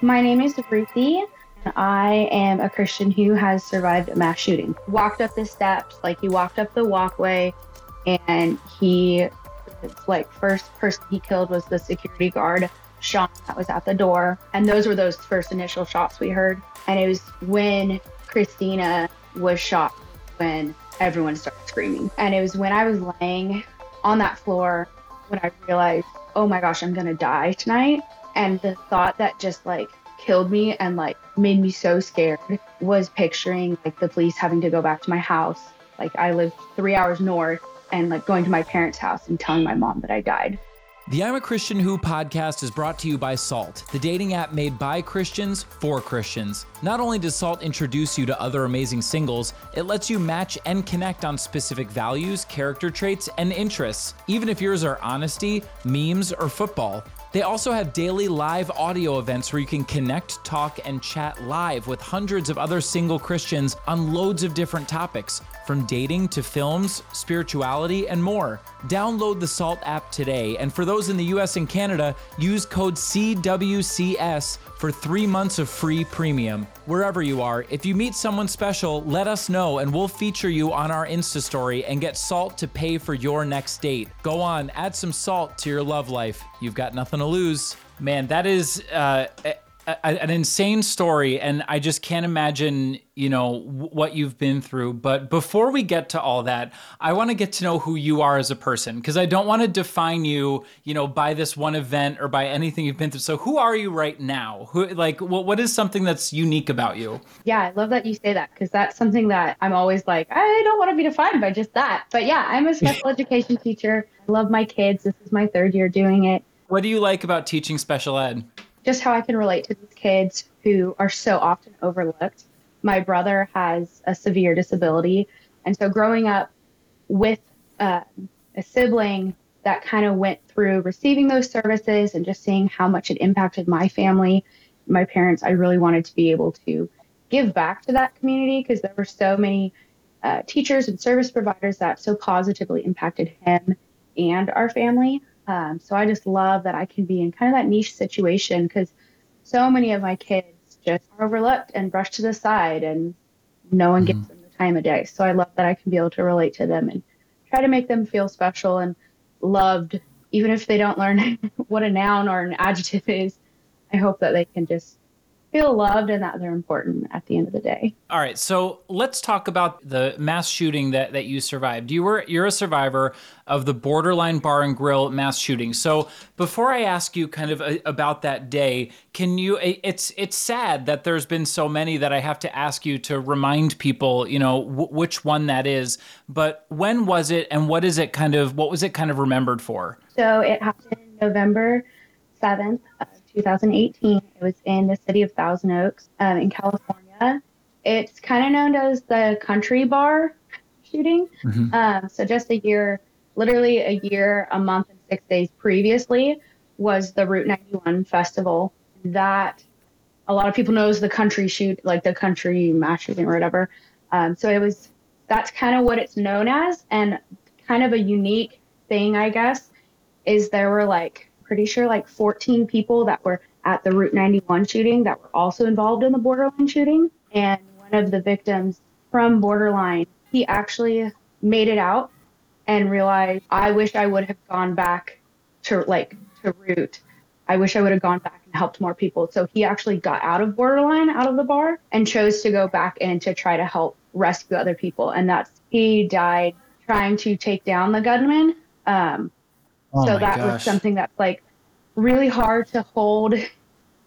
My name is Ruthie. and I am a Christian who has survived a mass shooting. Walked up the steps, like he walked up the walkway, and he, like, first person he killed was the security guard, Sean, that was at the door. And those were those first initial shots we heard. And it was when Christina was shot when everyone started screaming. And it was when I was laying on that floor when I realized, oh my gosh, I'm gonna die tonight. And the thought that just like killed me and like made me so scared was picturing like the police having to go back to my house. Like I lived three hours north and like going to my parents' house and telling my mom that I died. The I'm a Christian Who podcast is brought to you by Salt, the dating app made by Christians for Christians. Not only does Salt introduce you to other amazing singles, it lets you match and connect on specific values, character traits, and interests, even if yours are honesty, memes, or football. They also have daily live audio events where you can connect, talk, and chat live with hundreds of other single Christians on loads of different topics, from dating to films, spirituality, and more. Download the Salt app today, and for those in the US and Canada, use code CWCS for three months of free premium. Wherever you are, if you meet someone special, let us know and we'll feature you on our Insta story and get salt to pay for your next date. Go on, add some salt to your love life. You've got nothing to lose. Man, that is uh, a, an insane story, and I just can't imagine, you know, w- what you've been through. But before we get to all that, I want to get to know who you are as a person because I don't want to define you, you know, by this one event or by anything you've been through. So, who are you right now? Who, like, what, what is something that's unique about you? Yeah, I love that you say that because that's something that I'm always like, I don't want to be defined by just that. But yeah, I'm a special education teacher. I love my kids. This is my third year doing it. What do you like about teaching special ed? Just how I can relate to these kids who are so often overlooked. My brother has a severe disability. And so growing up with uh, a sibling that kind of went through receiving those services and just seeing how much it impacted my family, my parents, I really wanted to be able to give back to that community because there were so many uh, teachers and service providers that so positively impacted him and our family. Um, so I just love that I can be in kind of that niche situation because so many of my kids just are overlooked and brushed to the side, and no one mm-hmm. gives them the time of day. So I love that I can be able to relate to them and try to make them feel special and loved, even if they don't learn what a noun or an adjective is. I hope that they can just feel loved and that they're important at the end of the day. All right, so let's talk about the mass shooting that, that you survived. You were you're a survivor of the Borderline Bar and Grill mass shooting. So before I ask you kind of a, about that day, can you? It's it's sad that there's been so many that I have to ask you to remind people, you know, w- which one that is. But when was it, and what is it kind of? What was it kind of remembered for? So it happened November seventh 2018. It was in the city of Thousand Oaks um, in California. It's kind of known as the country bar shooting. Mm-hmm. Um, so just a year, literally a year, a month, and six days previously was the Route 91 festival. That a lot of people knows the country shoot, like the country mass shooting or whatever. Um, so it was that's kind of what it's known as, and kind of a unique thing, I guess, is there were like pretty sure like 14 people that were at the Route 91 shooting that were also involved in the Borderline shooting. And one of the victims from Borderline, he actually made it out and realized, I wish I would have gone back to like to Route. I wish I would have gone back and helped more people. So he actually got out of Borderline, out of the bar, and chose to go back in to try to help rescue other people. And that's he died trying to take down the gunman. Um, Oh so that gosh. was something that's like really hard to hold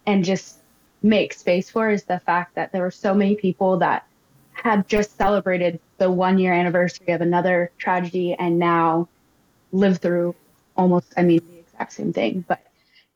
and just make space for is the fact that there were so many people that had just celebrated the one year anniversary of another tragedy and now live through almost I mean the exact same thing. But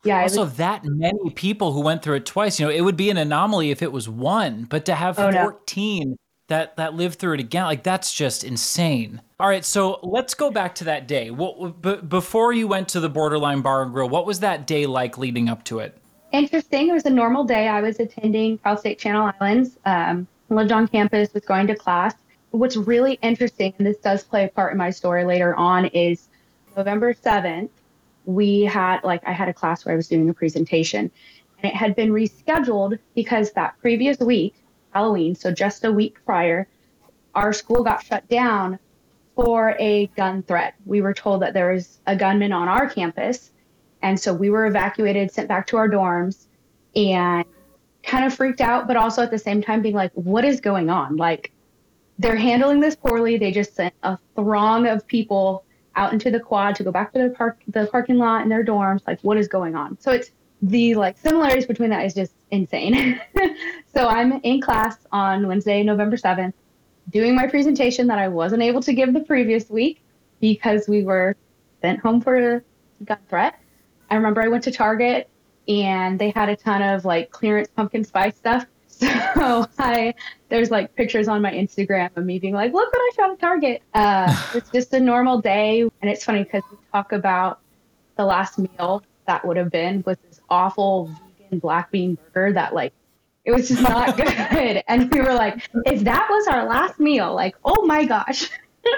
yeah. Also was, that many people who went through it twice, you know, it would be an anomaly if it was one, but to have oh, 14 no that that lived through it again like that's just insane. All right so let's go back to that day. What b- before you went to the borderline bar and grill what was that day like leading up to it? Interesting. It was a normal day. I was attending cal state channel islands. Um, lived on campus was going to class. What's really interesting and this does play a part in my story later on is november 7th we had like i had a class where i was doing a presentation. And it had been rescheduled because that previous week, Halloween, so just a week prior, our school got shut down for a gun threat. We were told that there was a gunman on our campus. And so we were evacuated, sent back to our dorms, and kind of freaked out, but also at the same time being like, what is going on? Like, they're handling this poorly. They just sent a throng of people out into the quad to go back to the park, the parking lot in their dorms. Like, what is going on? So it's the like similarities between that is just insane. so I'm in class on Wednesday, November 7th, doing my presentation that I wasn't able to give the previous week because we were sent home for a gun threat. I remember I went to Target and they had a ton of like clearance pumpkin spice stuff. So I there's like pictures on my Instagram of me being like, look what I found at Target. Uh, it's just a normal day, and it's funny because we talk about the last meal that would have been was this awful vegan black bean burger that like it was just not good. and we were like, if that was our last meal, like, oh my gosh.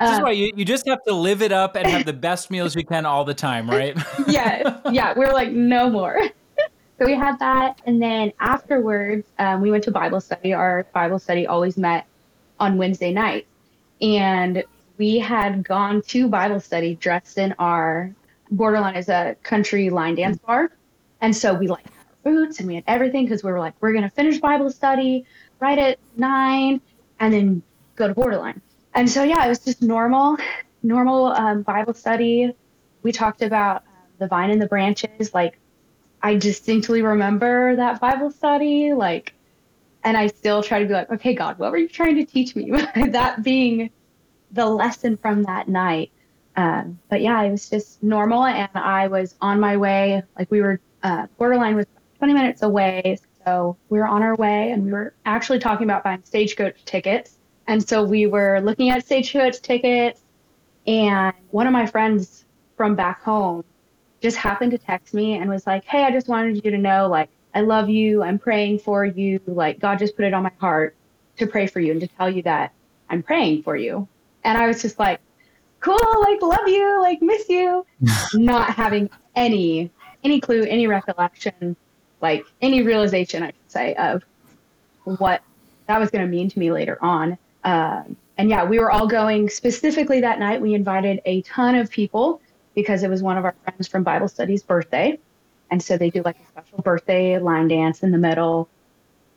This is why you, you just have to live it up and have the best meals you can all the time, right? yeah, yeah. We were like, no more. so we had that, and then afterwards, um, we went to Bible study. Our Bible study always met on Wednesday night, and we had gone to Bible study dressed in our borderline is a country line dance bar, and so we like boots and we had everything because we were like, we're going to finish Bible study right at nine and then go to Borderline. And so, yeah, it was just normal, normal um, Bible study. We talked about um, the vine and the branches. Like, I distinctly remember that Bible study. Like, and I still try to be like, okay, God, what were you trying to teach me? that being the lesson from that night. Um, but yeah, it was just normal. And I was on my way. Like, we were, uh, Borderline was 20 minutes away. So we were on our way and we were actually talking about buying stagecoach tickets. And so we were looking at stagecoach tickets. And one of my friends from back home just happened to text me and was like, Hey, I just wanted you to know, like, I love you. I'm praying for you. Like, God just put it on my heart to pray for you and to tell you that I'm praying for you. And I was just like, cool, like, love you, like, miss you. Not having any, any clue, any recollection like any realization, I should say, of what that was going to mean to me later on. Um, and yeah, we were all going specifically that night. We invited a ton of people because it was one of our friends from Bible studies' birthday. And so they do like a special birthday line dance in the middle.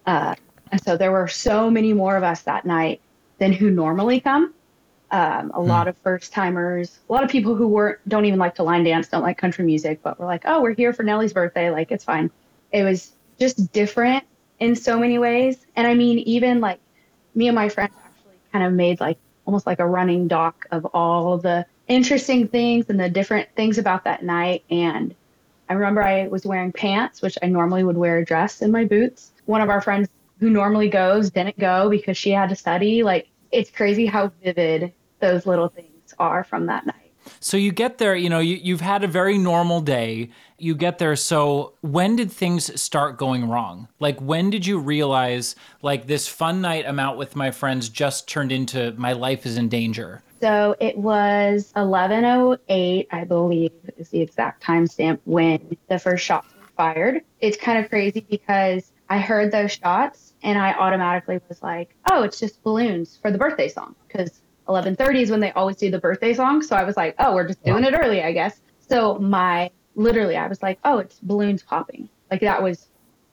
Uh, and so there were so many more of us that night than who normally come. Um, a hmm. lot of first timers, a lot of people who weren't don't even like to line dance, don't like country music, but we're like, oh, we're here for Nellie's birthday, like it's fine it was just different in so many ways. And I mean, even like me and my friends actually kind of made like almost like a running doc of all the interesting things and the different things about that night. And I remember I was wearing pants, which I normally would wear a dress and my boots. One of our friends who normally goes didn't go because she had to study. Like, it's crazy how vivid those little things are from that night. So you get there, you know, you, you've had a very normal day. You get there. So when did things start going wrong? Like, when did you realize, like, this fun night I'm out with my friends just turned into my life is in danger? So it was 11:08, I believe, is the exact timestamp when the first shots were fired. It's kind of crazy because I heard those shots and I automatically was like, "Oh, it's just balloons for the birthday song," because 11:30 is when they always do the birthday song. So I was like, oh, we're just doing it early, I guess. So my literally, I was like, oh, it's balloons popping. Like that was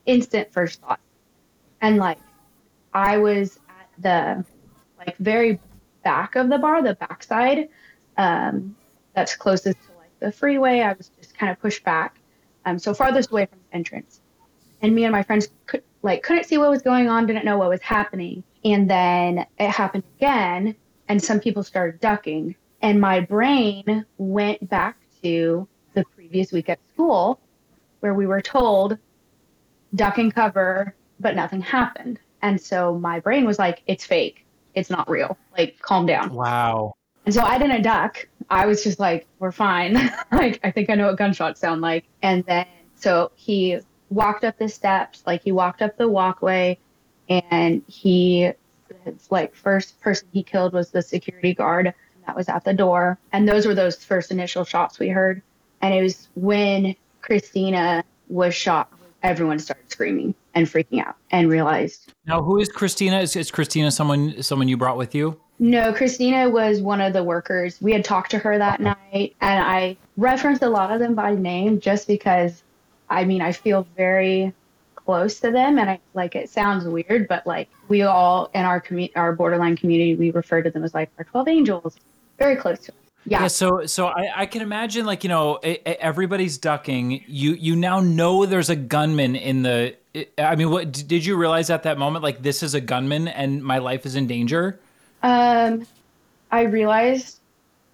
instant first thought. And like I was at the like very back of the bar, the backside, um, that's closest to like the freeway. I was just kind of pushed back, um, so farthest away from the entrance. And me and my friends could like couldn't see what was going on, didn't know what was happening. And then it happened again, and some people started ducking. And my brain went back to the previous week at school where we were told duck and cover, but nothing happened. And so my brain was like, it's fake. It's not real. Like, calm down. Wow. And so I didn't duck. I was just like, we're fine. like, I think I know what gunshots sound like. And then so he walked up the steps, like, he walked up the walkway and he his like first person he killed was the security guard that was at the door. And those were those first initial shots we heard. And it was when Christina was shot everyone started screaming and freaking out and realized. Now, who is Christina? Is, is Christina someone someone you brought with you? No, Christina was one of the workers. We had talked to her that night, and I referenced a lot of them by name just because, I mean, I feel very close to them, and I like it sounds weird, but like we all in our community, our borderline community, we refer to them as like our twelve angels, very close to us. Yeah. yeah. so so I, I can imagine like you know everybody's ducking. You you now know there's a gunman in the. I mean, what did you realize at that moment? Like this is a gunman and my life is in danger. Um, I realized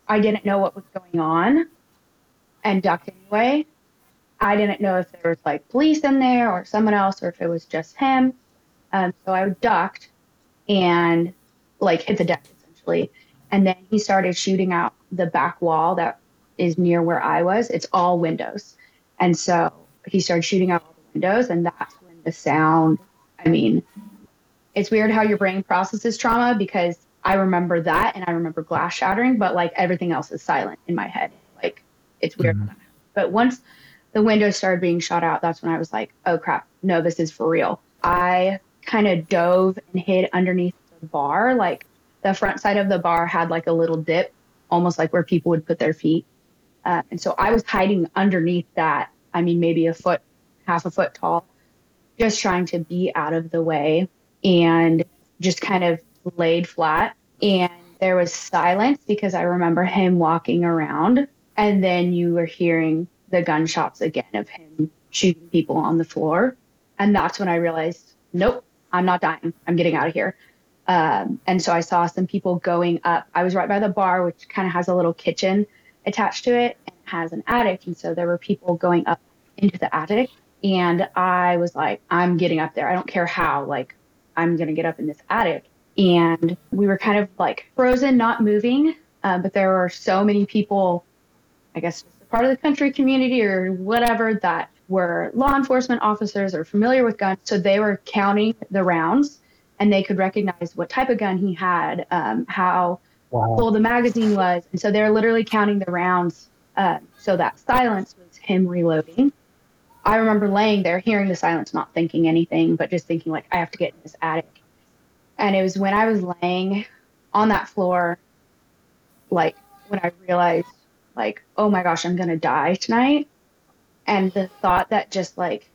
I didn't know what was going on and ducked anyway. I didn't know if there was like police in there or someone else or if it was just him. Um, so I ducked and like hit the deck essentially. And then he started shooting out the back wall that is near where I was. It's all windows. And so he started shooting out all the windows. And that's when the sound, I mean, it's weird how your brain processes trauma because I remember that and I remember glass shattering, but like everything else is silent in my head. Like it's weird. Mm-hmm. But once the windows started being shot out, that's when I was like, oh crap, no, this is for real. I kind of dove and hid underneath the bar. Like the front side of the bar had like a little dip, almost like where people would put their feet. Uh, and so I was hiding underneath that. I mean, maybe a foot, half a foot tall, just trying to be out of the way and just kind of laid flat and there was silence because I remember him walking around and then you were hearing the gunshots again of him shooting people on the floor. And that's when I realized, nope, I'm not dying. I'm getting out of here. Um, and so I saw some people going up. I was right by the bar, which kind of has a little kitchen attached to it and has an attic. And so there were people going up into the attic. And I was like, I'm getting up there. I don't care how. Like, I'm going to get up in this attic and we were kind of like frozen, not moving. Um, but there were so many people, I guess, part of the country community or whatever that were law enforcement officers or familiar with guns. So they were counting the rounds and they could recognize what type of gun he had, um, how wow. full the magazine was. And so they're literally counting the rounds. Uh, so that silence was him reloading. I remember laying there, hearing the silence, not thinking anything, but just thinking like, I have to get in this attic. And it was when I was laying on that floor, like when I realized, like, oh my gosh, I'm gonna die tonight. And the thought that just like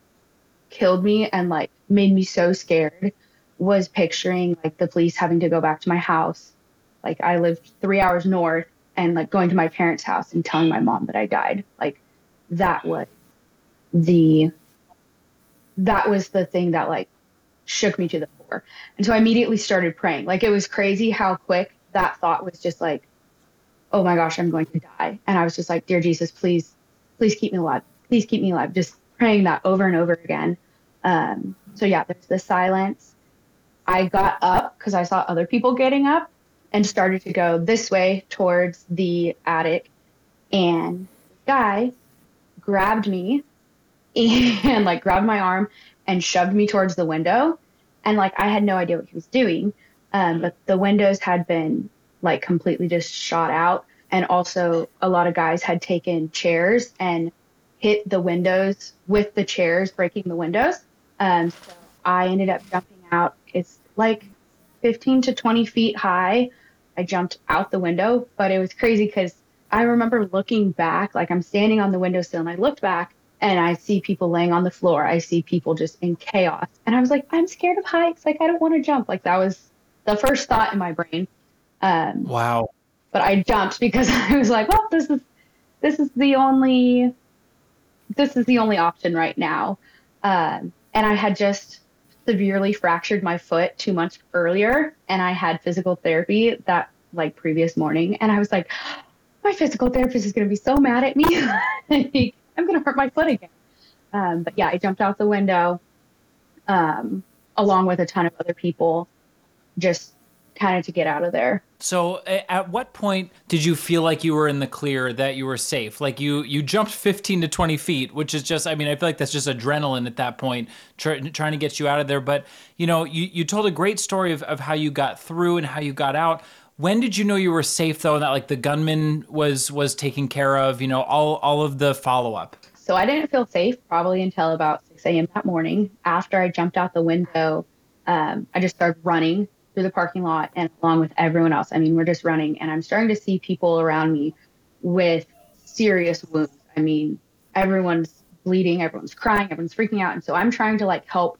killed me and like made me so scared was picturing like the police having to go back to my house. Like I lived three hours north and like going to my parents' house and telling my mom that I died. Like that was the that was the thing that like shook me to the core. And so I immediately started praying. Like it was crazy how quick that thought was just like, oh my gosh, I'm going to die. And I was just like, dear Jesus, please, please keep me alive. Please keep me alive. Just praying that over and over again. Um, so yeah, there's the silence. I got up because I saw other people getting up and started to go this way towards the attic. And guy grabbed me and like grabbed my arm and shoved me towards the window. And like I had no idea what he was doing. Um, but the windows had been like completely just shot out. And also, a lot of guys had taken chairs and hit the windows with the chairs, breaking the windows. Um, so I ended up jumping out. It's like 15 to 20 feet high. I jumped out the window, but it was crazy because I remember looking back, like I'm standing on the windowsill and I looked back and I see people laying on the floor. I see people just in chaos. And I was like, I'm scared of heights. Like, I don't want to jump. Like, that was the first thought in my brain. Um, wow. But I jumped because I was like, well, this is, this is the only, this is the only option right now. Um, and I had just severely fractured my foot two months earlier. And I had physical therapy that like previous morning. And I was like, my physical therapist is going to be so mad at me. I'm going to hurt my foot again. Um, but yeah, I jumped out the window um, along with a ton of other people just kind of to get out of there. So at what point did you feel like you were in the clear that you were safe? Like you you jumped 15 to 20 feet, which is just I mean I feel like that's just adrenaline at that point try, trying to get you out of there. But you know you you told a great story of, of how you got through and how you got out. When did you know you were safe though, and that like the gunman was was taken care of? You know, all all of the follow up. So I didn't feel safe probably until about 6 a.m. that morning. After I jumped out the window, um, I just started running through the parking lot and along with everyone else. I mean, we're just running, and I'm starting to see people around me with serious wounds. I mean, everyone's bleeding, everyone's crying, everyone's freaking out. And so I'm trying to like help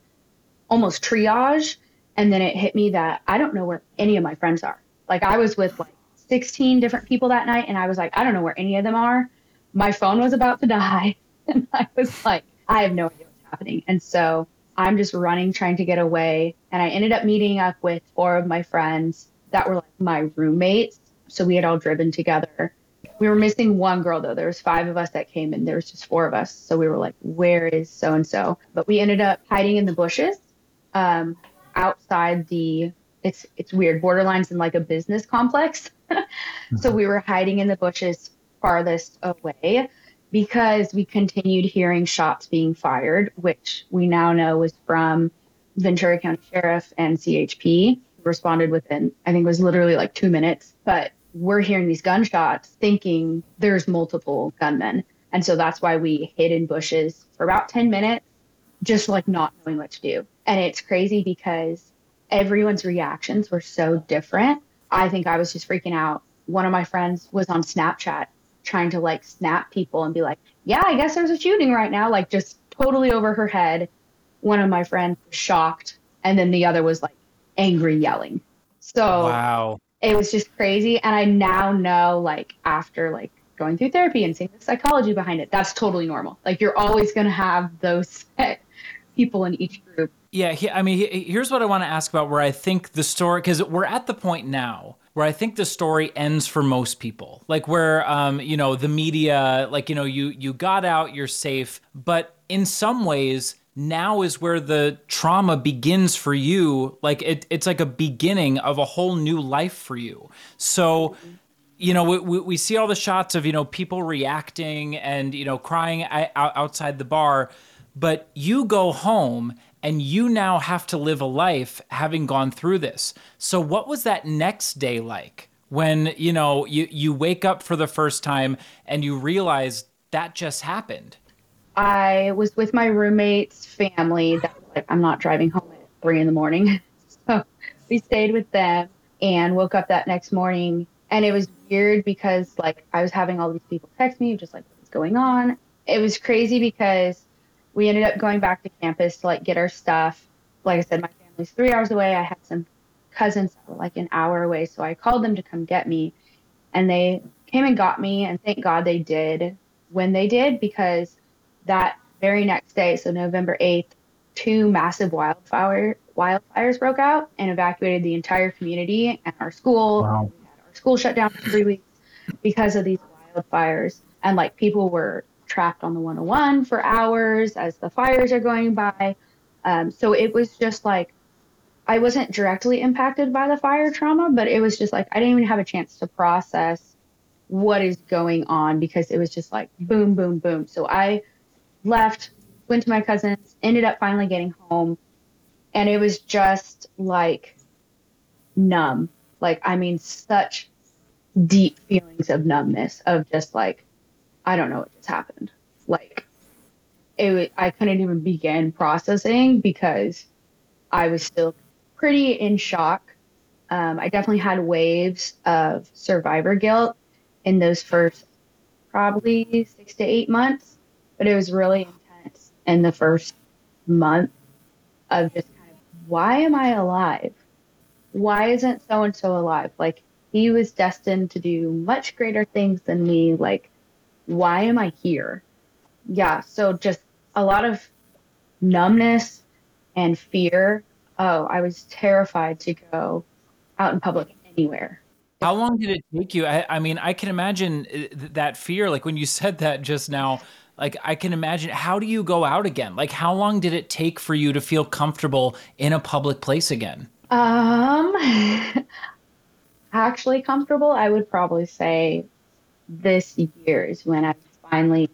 almost triage. And then it hit me that I don't know where any of my friends are. Like I was with like 16 different people that night, and I was like, I don't know where any of them are. My phone was about to die. And I was like, I have no idea what's happening. And so I'm just running, trying to get away. And I ended up meeting up with four of my friends that were like my roommates. So we had all driven together. We were missing one girl though. There was five of us that came and there was just four of us. So we were like, where is so and so? But we ended up hiding in the bushes um, outside the it's it's weird borderlines in like a business complex. so we were hiding in the bushes farthest away because we continued hearing shots being fired, which we now know was from Ventura County Sheriff and CHP. Responded within, I think it was literally like two minutes. But we're hearing these gunshots thinking there's multiple gunmen. And so that's why we hid in bushes for about 10 minutes, just like not knowing what to do. And it's crazy because everyone's reactions were so different. I think I was just freaking out. One of my friends was on Snapchat trying to like snap people and be like, yeah, I guess there's a shooting right now, like just totally over her head. One of my friends was shocked, and then the other was like angry yelling. So wow, it was just crazy. And I now know, like after like going through therapy and seeing the psychology behind it, that's totally normal. Like you're always gonna have those people in each group. Yeah, he, I mean, he, here's what I want to ask about where I think the story, because we're at the point now where I think the story ends for most people. Like where um, you know, the media, like, you know, you you got out, you're safe, but in some ways now is where the trauma begins for you. Like it, it's like a beginning of a whole new life for you. So you know, we, we see all the shots of, you know, people reacting and, you know, crying outside the bar, but you go home and you now have to live a life having gone through this. So what was that next day like when, you know, you you wake up for the first time and you realize that just happened? I was with my roommate's family that like I'm not driving home at 3 in the morning. So we stayed with them and woke up that next morning and it was weird because like I was having all these people text me just like what's going on. It was crazy because we ended up going back to campus to like get our stuff. Like I said, my family's three hours away. I had some cousins that were like an hour away, so I called them to come get me, and they came and got me. And thank God they did when they did because that very next day, so November eighth, two massive wildfire wildfires broke out and evacuated the entire community and our school. Wow. our school shut down for three weeks because of these wildfires, and like people were trapped on the 101 for hours as the fires are going by. Um, so it was just like I wasn't directly impacted by the fire trauma, but it was just like I didn't even have a chance to process what is going on because it was just like boom, boom, boom. So I left, went to my cousin's, ended up finally getting home, and it was just like numb. Like, I mean, such deep feelings of numbness, of just like, I don't know what just happened. Like, it, I couldn't even begin processing because I was still pretty in shock. Um, I definitely had waves of survivor guilt in those first probably six to eight months, but it was really intense in the first month of just kind of why am I alive? Why isn't so and so alive? Like he was destined to do much greater things than me. Like why am I here? Yeah, so just a lot of numbness and fear. Oh, I was terrified to go out in public anywhere. How long did it take you? I, I mean, I can imagine uh, that fear. Like when you said that just now, like I can imagine. How do you go out again? Like how long did it take for you to feel comfortable in a public place again? Um, actually comfortable. I would probably say this year is when I've finally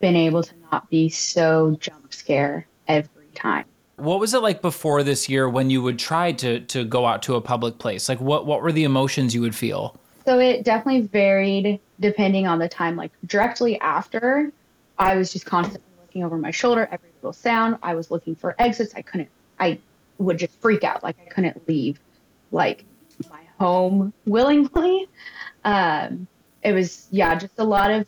been able to not be so jump scare every time. What was it like before this year when you would try to to go out to a public place? Like what what were the emotions you would feel? So it definitely varied depending on the time. Like directly after, I was just constantly looking over my shoulder, every little sound. I was looking for exits. I couldn't, I would just freak out. Like I couldn't leave like my home willingly. Um, it was, yeah, just a lot of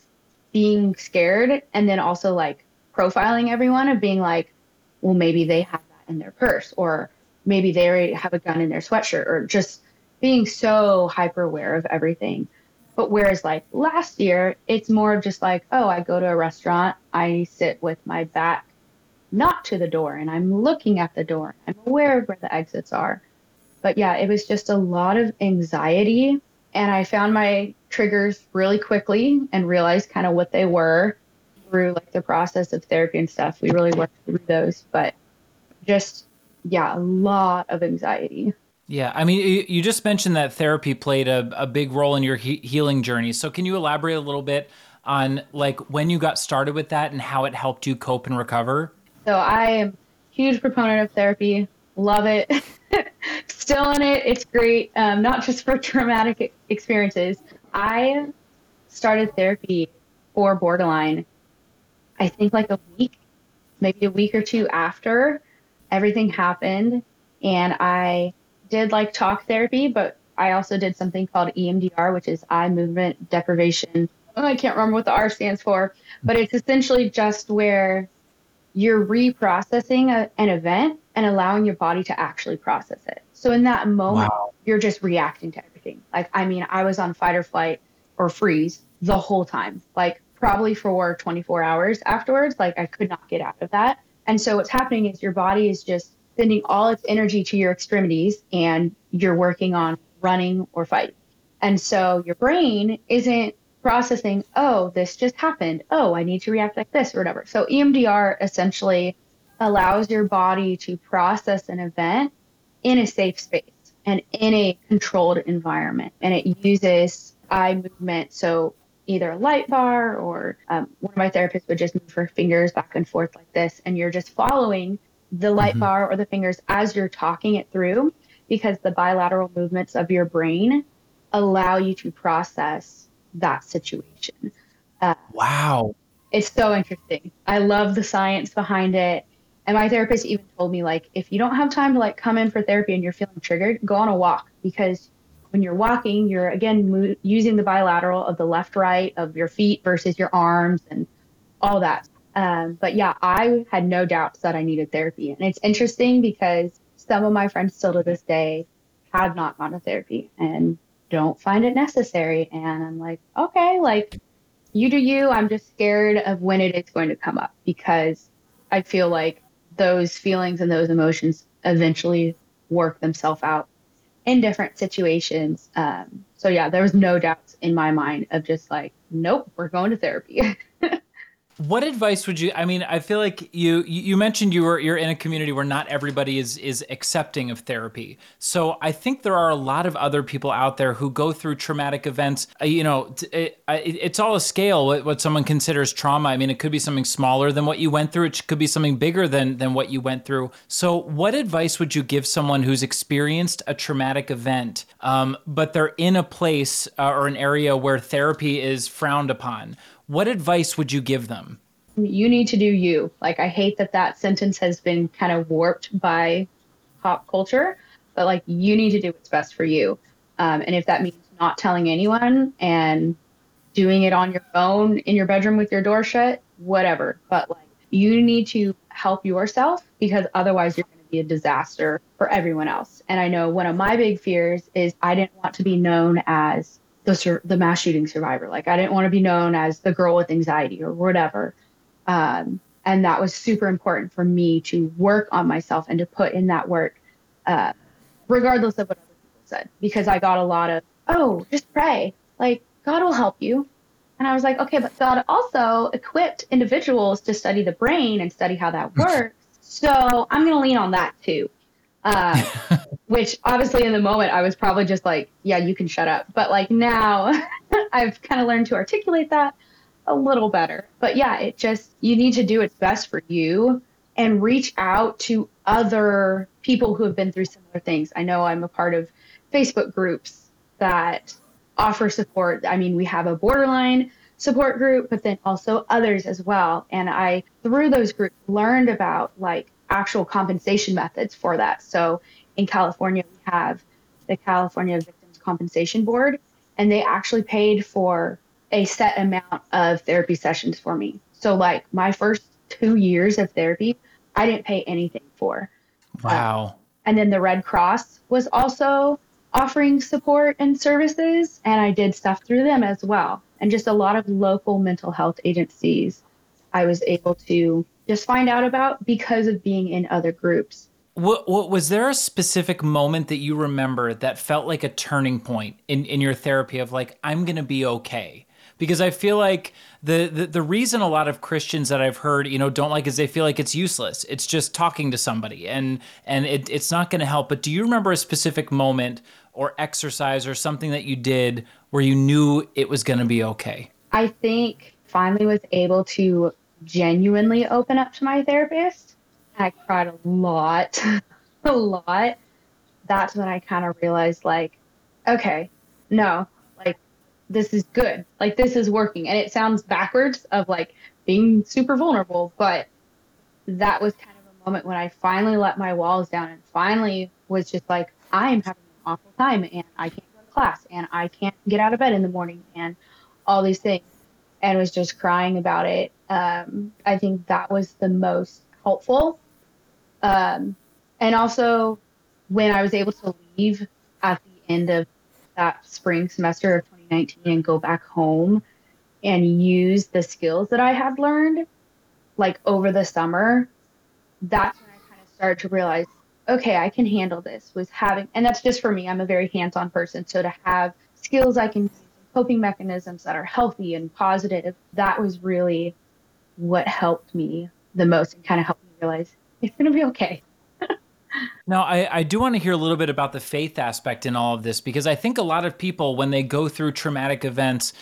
being scared and then also like profiling everyone of being like, well, maybe they have that in their purse or maybe they have a gun in their sweatshirt or just being so hyper aware of everything. But whereas like last year, it's more of just like, oh, I go to a restaurant, I sit with my back not to the door and I'm looking at the door. I'm aware of where the exits are. But yeah, it was just a lot of anxiety. And I found my triggers really quickly and realized kind of what they were through like the process of therapy and stuff. We really worked through those, but just, yeah, a lot of anxiety. Yeah, I mean, you just mentioned that therapy played a, a big role in your he- healing journey. So, can you elaborate a little bit on like when you got started with that and how it helped you cope and recover? So, I am huge proponent of therapy. Love it. Still in it. It's great. Um, not just for traumatic experiences. I started therapy for borderline. I think like a week, maybe a week or two after everything happened, and I did like talk therapy, but I also did something called EMDR, which is eye movement deprivation. Oh, I can't remember what the R stands for, but it's essentially just where you're reprocessing a, an event and allowing your body to actually process it. So in that moment, wow. you're just reacting to everything. Like, I mean, I was on fight or flight or freeze the whole time, like probably for 24 hours afterwards. Like, I could not get out of that. And so what's happening is your body is just sending all its energy to your extremities and you're working on running or fighting. And so your brain isn't processing, oh, this just happened. Oh, I need to react like this or whatever. So EMDR essentially allows your body to process an event in a safe space and in a controlled environment. And it uses eye movement. So either a light bar or um, one of my therapists would just move her fingers back and forth like this. And you're just following the light mm-hmm. bar or the fingers as you're talking it through because the bilateral movements of your brain allow you to process that situation. Uh, wow. It's so interesting. I love the science behind it. And my therapist even told me, like, if you don't have time to like come in for therapy and you're feeling triggered, go on a walk because when you're walking, you're again mo- using the bilateral of the left, right of your feet versus your arms and all that. Um, but yeah, I had no doubts that I needed therapy. And it's interesting because some of my friends still to this day have not gone to therapy and don't find it necessary. And I'm like, okay, like you do you. I'm just scared of when it is going to come up because I feel like those feelings and those emotions eventually work themselves out in different situations. Um, so yeah, there was no doubts in my mind of just like, nope, we're going to therapy. What advice would you? I mean, I feel like you you mentioned you were you're in a community where not everybody is is accepting of therapy. So I think there are a lot of other people out there who go through traumatic events. Uh, you know, it, it, it's all a scale. What, what someone considers trauma. I mean, it could be something smaller than what you went through. It could be something bigger than than what you went through. So, what advice would you give someone who's experienced a traumatic event, um, but they're in a place uh, or an area where therapy is frowned upon? What advice would you give them? You need to do you. Like, I hate that that sentence has been kind of warped by pop culture, but like, you need to do what's best for you. Um, and if that means not telling anyone and doing it on your phone in your bedroom with your door shut, whatever. But like, you need to help yourself because otherwise you're going to be a disaster for everyone else. And I know one of my big fears is I didn't want to be known as the the mass shooting survivor. Like I didn't want to be known as the girl with anxiety or whatever. Um, and that was super important for me to work on myself and to put in that work, uh, regardless of what other people said, because I got a lot of, oh, just pray, like God will help you. And I was like, okay, but God also equipped individuals to study the brain and study how that works. So I'm going to lean on that too. Uh, which obviously in the moment I was probably just like, yeah, you can shut up. But like now I've kind of learned to articulate that a little better. But yeah, it just, you need to do what's best for you and reach out to other people who have been through similar things. I know I'm a part of Facebook groups that offer support. I mean, we have a borderline support group, but then also others as well. And I, through those groups, learned about like actual compensation methods for that. So in California, we have the California Victims Compensation Board, and they actually paid for a set amount of therapy sessions for me. So, like my first two years of therapy, I didn't pay anything for. Wow. Uh, and then the Red Cross was also offering support and services, and I did stuff through them as well. And just a lot of local mental health agencies I was able to just find out about because of being in other groups. What, what, was there a specific moment that you remember that felt like a turning point in, in your therapy of like I'm gonna be okay? Because I feel like the, the the reason a lot of Christians that I've heard you know don't like is they feel like it's useless. It's just talking to somebody and and it, it's not to help. But do you remember a specific moment or exercise or something that you did where you knew it was to be okay? I think finally was able to genuinely open up to my therapist. I cried a lot, a lot. That's when I kind of realized, like, okay, no, like, this is good. Like, this is working. And it sounds backwards of like being super vulnerable, but that was kind of a moment when I finally let my walls down and finally was just like, I'm having an awful time and I can't go to class and I can't get out of bed in the morning and all these things and was just crying about it. Um, I think that was the most helpful. Um, and also, when I was able to leave at the end of that spring semester of 2019 and go back home and use the skills that I had learned, like over the summer, that's when I kind of started to realize, okay, I can handle this. Was having, and that's just for me. I'm a very hands-on person, so to have skills I can coping mechanisms that are healthy and positive, that was really what helped me the most and kind of helped me realize it's going to be okay. now, I, I do want to hear a little bit about the faith aspect in all of this because I think a lot of people, when they go through traumatic events,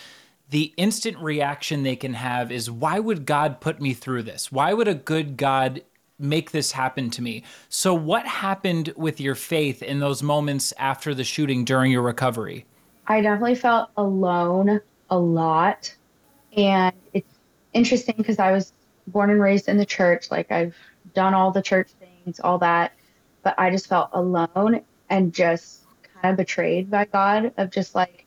the instant reaction they can have is, why would God put me through this? Why would a good God make this happen to me? So, what happened with your faith in those moments after the shooting during your recovery? I definitely felt alone a lot. And it's interesting because I was born and raised in the church. Like I've done all the church things, all that. But I just felt alone and just kind of betrayed by God of just like,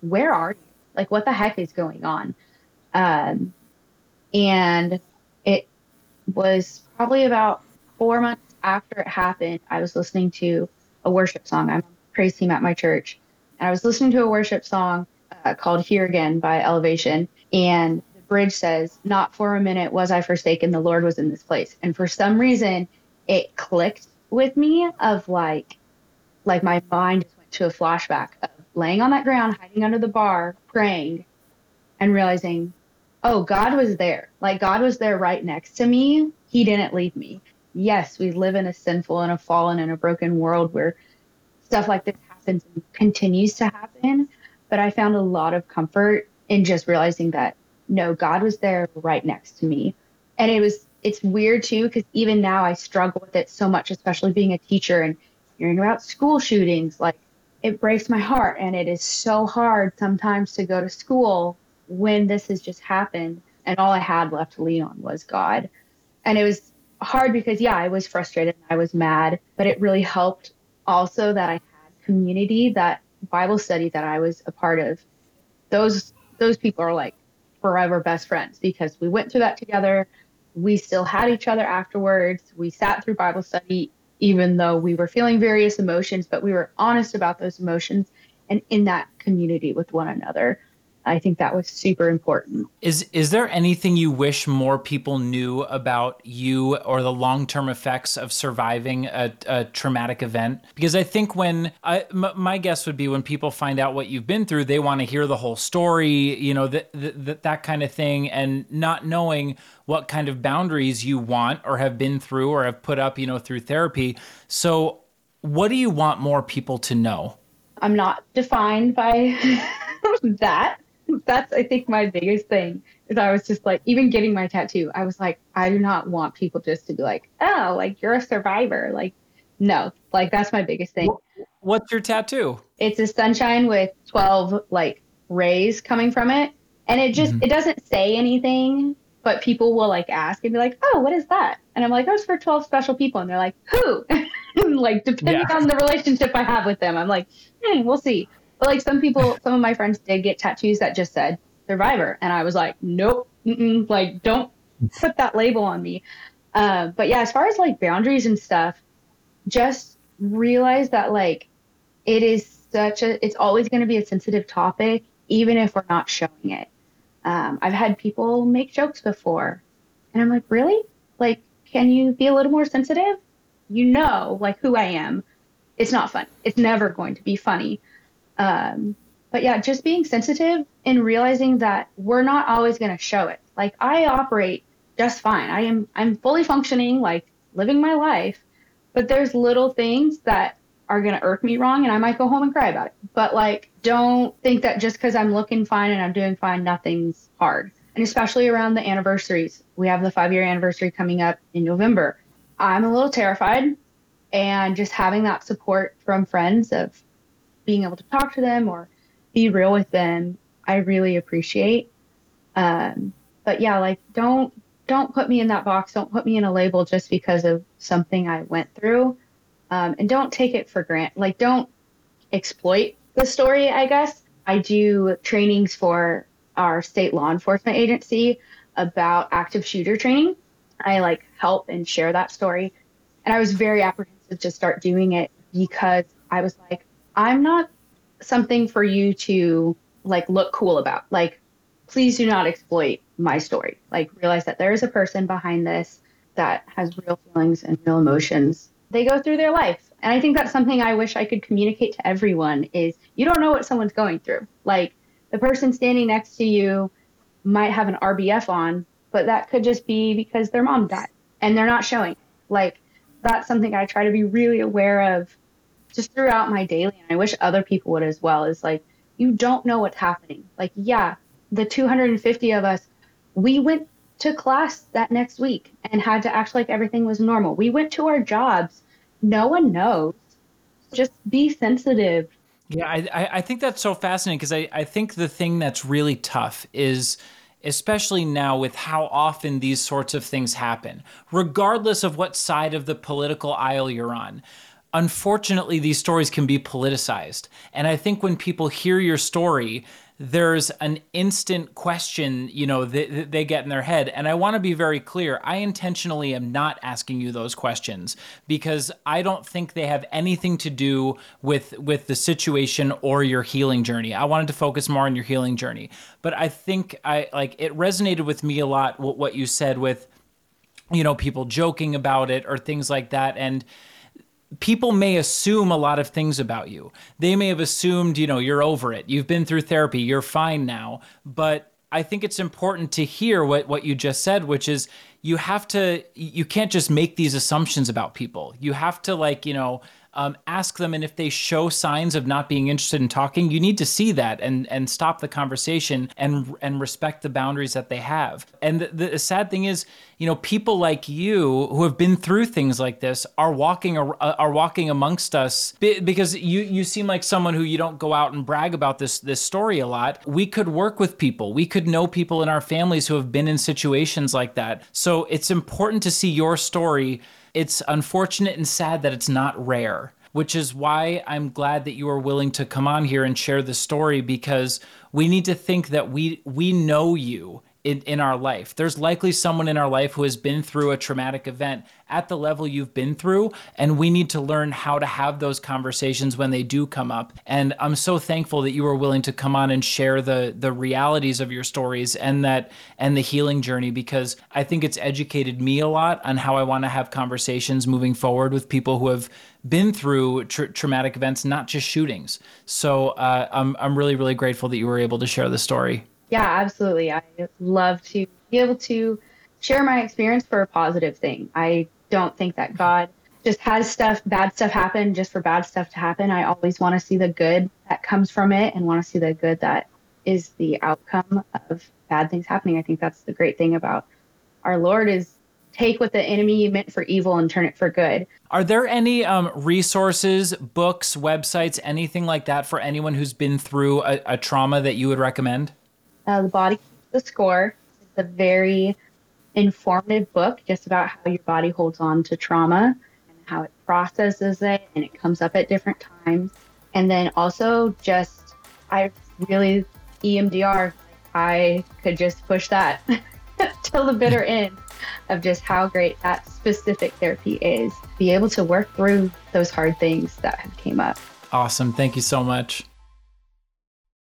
where are you? Like, what the heck is going on? Um, and it was probably about four months after it happened. I was listening to a worship song. I'm a praise team at my church and I was listening to a worship song uh, called Here Again by Elevation. And bridge says, Not for a minute was I forsaken, the Lord was in this place. And for some reason, it clicked with me of like, like my mind went to a flashback of laying on that ground, hiding under the bar, praying, and realizing, oh, God was there. Like God was there right next to me. He didn't leave me. Yes, we live in a sinful and a fallen and a broken world where stuff like this happens and continues to happen. But I found a lot of comfort in just realizing that no, God was there right next to me. And it was, it's weird too, because even now I struggle with it so much, especially being a teacher and hearing about school shootings. Like it breaks my heart. And it is so hard sometimes to go to school when this has just happened. And all I had left to lean on was God. And it was hard because, yeah, I was frustrated. I was mad, but it really helped also that I had community, that Bible study that I was a part of, those those people are like forever best friends because we went through that together. We still had each other afterwards. We sat through Bible study even though we were feeling various emotions, but we were honest about those emotions and in that community with one another. I think that was super important. Is is there anything you wish more people knew about you or the long term effects of surviving a, a, traumatic event? Because I think when I, m- my guess would be when people find out what you've been through, they want to hear the whole story, you know, that that that kind of thing, and not knowing what kind of boundaries you want or have been through or have put up, you know, through therapy. So, what do you want more people to know? I'm not defined by that that's I think my biggest thing is I was just like even getting my tattoo, I was like, I do not want people just to be like, oh, like you're a survivor. Like, no, like that's my biggest thing. What's your tattoo? It's a sunshine with twelve like rays coming from it, And it just mm-hmm. it doesn't say anything, but people will like ask and be like, "Oh, what is that?" And I'm like, "Oh, it's for 12 special people." And they're like, "Who?" like depending yeah. on the relationship I have with them, I'm like, "Hmm, we'll see." But like some people, some of my friends did get tattoos that just said survivor, and I was like, "Nope, like don't put that label on me." Uh, but yeah, as far as like boundaries and stuff, just realize that like it is such a it's always going to be a sensitive topic even if we're not showing it. Um, i've had people make jokes before and i'm like really? Like can you be a little more sensitive? You know like who i am. It's not fun. It's never going to be funny um, but yeah just being sensitive and realizing that we're not always going to show it like i operate just fine i am i'm fully functioning like living my life but there's little things that are going to irk me wrong and I might go home and cry about it. But like, don't think that just because I'm looking fine and I'm doing fine, nothing's hard. And especially around the anniversaries. We have the five year anniversary coming up in November. I'm a little terrified and just having that support from friends of being able to talk to them or be real with them, I really appreciate. Um, but yeah, like don't don't put me in that box. Don't put me in a label just because of something I went through. Um, and don't take it for granted. Like, don't exploit the story, I guess. I do trainings for our state law enforcement agency about active shooter training. I like help and share that story. And I was very apprehensive to start doing it because I was like, I'm not something for you to like look cool about. Like, please do not exploit my story. Like, realize that there is a person behind this that has real feelings and real emotions they go through their life. And I think that's something I wish I could communicate to everyone is you don't know what someone's going through. Like the person standing next to you might have an RBF on, but that could just be because their mom died and they're not showing. Like that's something I try to be really aware of just throughout my daily and I wish other people would as well is like you don't know what's happening. Like yeah, the 250 of us we went to class that next week and had to act like everything was normal. We went to our jobs. No one knows. Just be sensitive. Yeah, I, I think that's so fascinating because I, I think the thing that's really tough is especially now with how often these sorts of things happen, regardless of what side of the political aisle you're on. Unfortunately, these stories can be politicized. And I think when people hear your story, there's an instant question, you know, that they get in their head. And I want to be very clear. I intentionally am not asking you those questions because I don't think they have anything to do with with the situation or your healing journey. I wanted to focus more on your healing journey. But I think I like it resonated with me a lot what, what you said with you know, people joking about it or things like that and people may assume a lot of things about you. They may have assumed, you know, you're over it. You've been through therapy. You're fine now. But I think it's important to hear what, what you just said, which is you have to, you can't just make these assumptions about people. You have to, like, you know, um, ask them and if they show signs of not being interested in talking you need to see that and and stop the conversation and and respect the boundaries that they have. And the, the sad thing is you know people like you who have been through things like this are walking are walking amongst us because you you seem like someone who you don't go out and brag about this this story a lot. We could work with people. We could know people in our families who have been in situations like that. So it's important to see your story it's unfortunate and sad that it's not rare, which is why I'm glad that you are willing to come on here and share the story because we need to think that we we know you in, in our life. There's likely someone in our life who has been through a traumatic event at the level you've been through, and we need to learn how to have those conversations when they do come up. And I'm so thankful that you were willing to come on and share the the realities of your stories and that and the healing journey because I think it's educated me a lot on how I want to have conversations moving forward with people who have been through tra- traumatic events, not just shootings. So uh, I'm I'm really really grateful that you were able to share the story. Yeah, absolutely. I love to be able to share my experience for a positive thing. I don't think that God just has stuff, bad stuff happen just for bad stuff to happen. I always want to see the good that comes from it and want to see the good that is the outcome of bad things happening. I think that's the great thing about our Lord is take what the enemy meant for evil and turn it for good. Are there any um, resources, books, websites, anything like that for anyone who's been through a, a trauma that you would recommend? Uh, the Body Keeps the Score. It's a very informative book just about how your body holds on to trauma and how it processes it and it comes up at different times. And then also just, I really, EMDR, I could just push that till the bitter end of just how great that specific therapy is. Be able to work through those hard things that have came up. Awesome. Thank you so much.